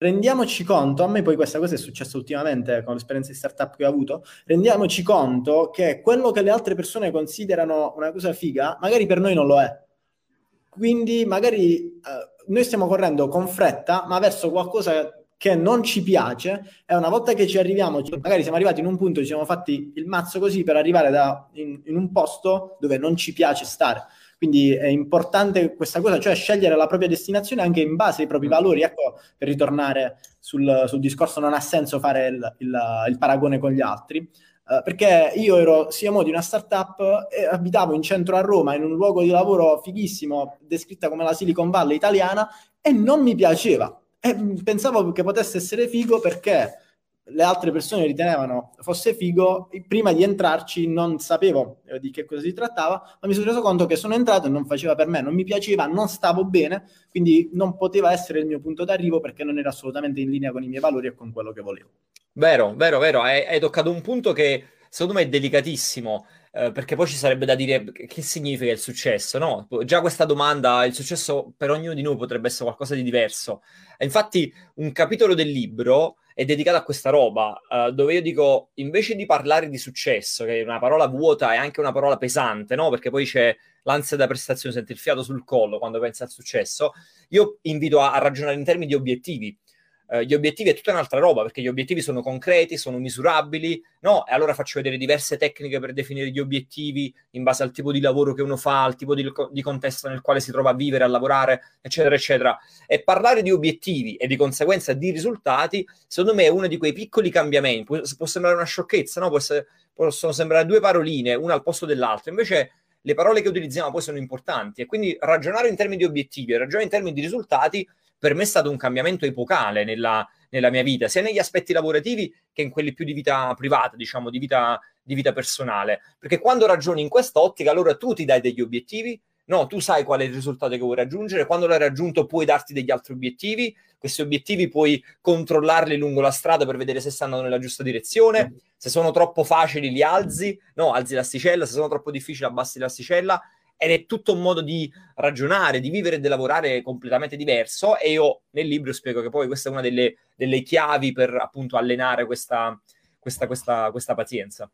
rendiamoci conto, a me poi questa cosa è successa ultimamente con l'esperienza di startup che ho avuto, rendiamoci conto che quello che le altre persone considerano una cosa figa, magari per noi non lo è. Quindi magari eh, noi stiamo correndo con fretta, ma verso qualcosa che non ci piace e una volta che ci arriviamo, magari siamo arrivati in un punto, ci siamo fatti il mazzo così per arrivare da, in, in un posto dove non ci piace stare. Quindi è importante questa cosa, cioè scegliere la propria destinazione anche in base ai propri mm. valori. Ecco, per ritornare sul, sul discorso, non ha senso fare il, il, il paragone con gli altri. Uh, perché io ero CMO di una startup e abitavo in centro a Roma, in un luogo di lavoro fighissimo, descritta come la Silicon Valley italiana, e non mi piaceva e pensavo che potesse essere figo perché le altre persone ritenevano fosse figo, prima di entrarci non sapevo eh, di che cosa si trattava, ma mi sono reso conto che sono entrato e non faceva per me, non mi piaceva, non stavo bene, quindi non poteva essere il mio punto d'arrivo perché non era assolutamente in linea con i miei valori e con quello che volevo. Vero, vero, vero, hai, hai toccato un punto che secondo me è delicatissimo. Eh, perché poi ci sarebbe da dire che significa il successo, no? Già questa domanda, il successo per ognuno di noi potrebbe essere qualcosa di diverso. E infatti un capitolo del libro è dedicato a questa roba, uh, dove io dico, invece di parlare di successo, che è una parola vuota e anche una parola pesante, no? Perché poi c'è l'ansia da prestazione, senti il fiato sul collo quando pensi al successo, io invito a, a ragionare in termini di obiettivi eh, gli obiettivi è tutta un'altra roba, perché gli obiettivi sono concreti, sono misurabili, no? E allora faccio vedere diverse tecniche per definire gli obiettivi in base al tipo di lavoro che uno fa, al tipo di, di contesto nel quale si trova a vivere, a lavorare, eccetera, eccetera. E parlare di obiettivi e di conseguenza di risultati, secondo me è uno di quei piccoli cambiamenti. Può, può sembrare una sciocchezza, no? Essere, possono sembrare due paroline, una al posto dell'altra. Invece le parole che utilizziamo poi sono importanti e quindi ragionare in termini di obiettivi, ragionare in termini di risultati per me è stato un cambiamento epocale nella, nella mia vita, sia negli aspetti lavorativi che in quelli più di vita privata, diciamo, di vita, di vita personale. Perché quando ragioni in quest'ottica, allora tu ti dai degli obiettivi, no, tu sai qual è il risultato che vuoi raggiungere, quando l'hai raggiunto puoi darti degli altri obiettivi, questi obiettivi puoi controllarli lungo la strada per vedere se stanno nella giusta direzione, se sono troppo facili li alzi, no, alzi l'asticella, se sono troppo difficili abbassi l'asticella ed è tutto un modo di ragionare, di vivere e di lavorare completamente diverso e io nel libro spiego che poi questa è una delle, delle chiavi per appunto allenare questa, questa, questa, questa pazienza.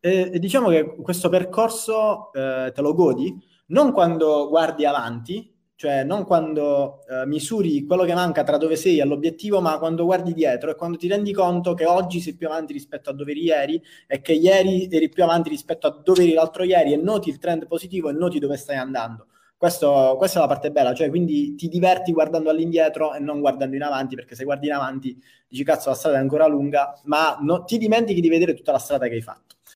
E, e, diciamo che questo percorso eh, te lo godi non quando guardi avanti, cioè non quando eh, misuri quello che manca tra dove sei e l'obiettivo, ma quando guardi dietro e quando ti rendi conto che oggi sei più avanti rispetto a dove eri ieri e che ieri eri più avanti rispetto a dove eri l'altro ieri e noti il trend positivo e noti dove stai andando. Questo, questa è la parte bella, cioè quindi ti diverti guardando all'indietro e non guardando in avanti, perché se guardi in avanti dici cazzo la strada è ancora lunga, ma no, ti dimentichi di vedere tutta la strada che hai fatto.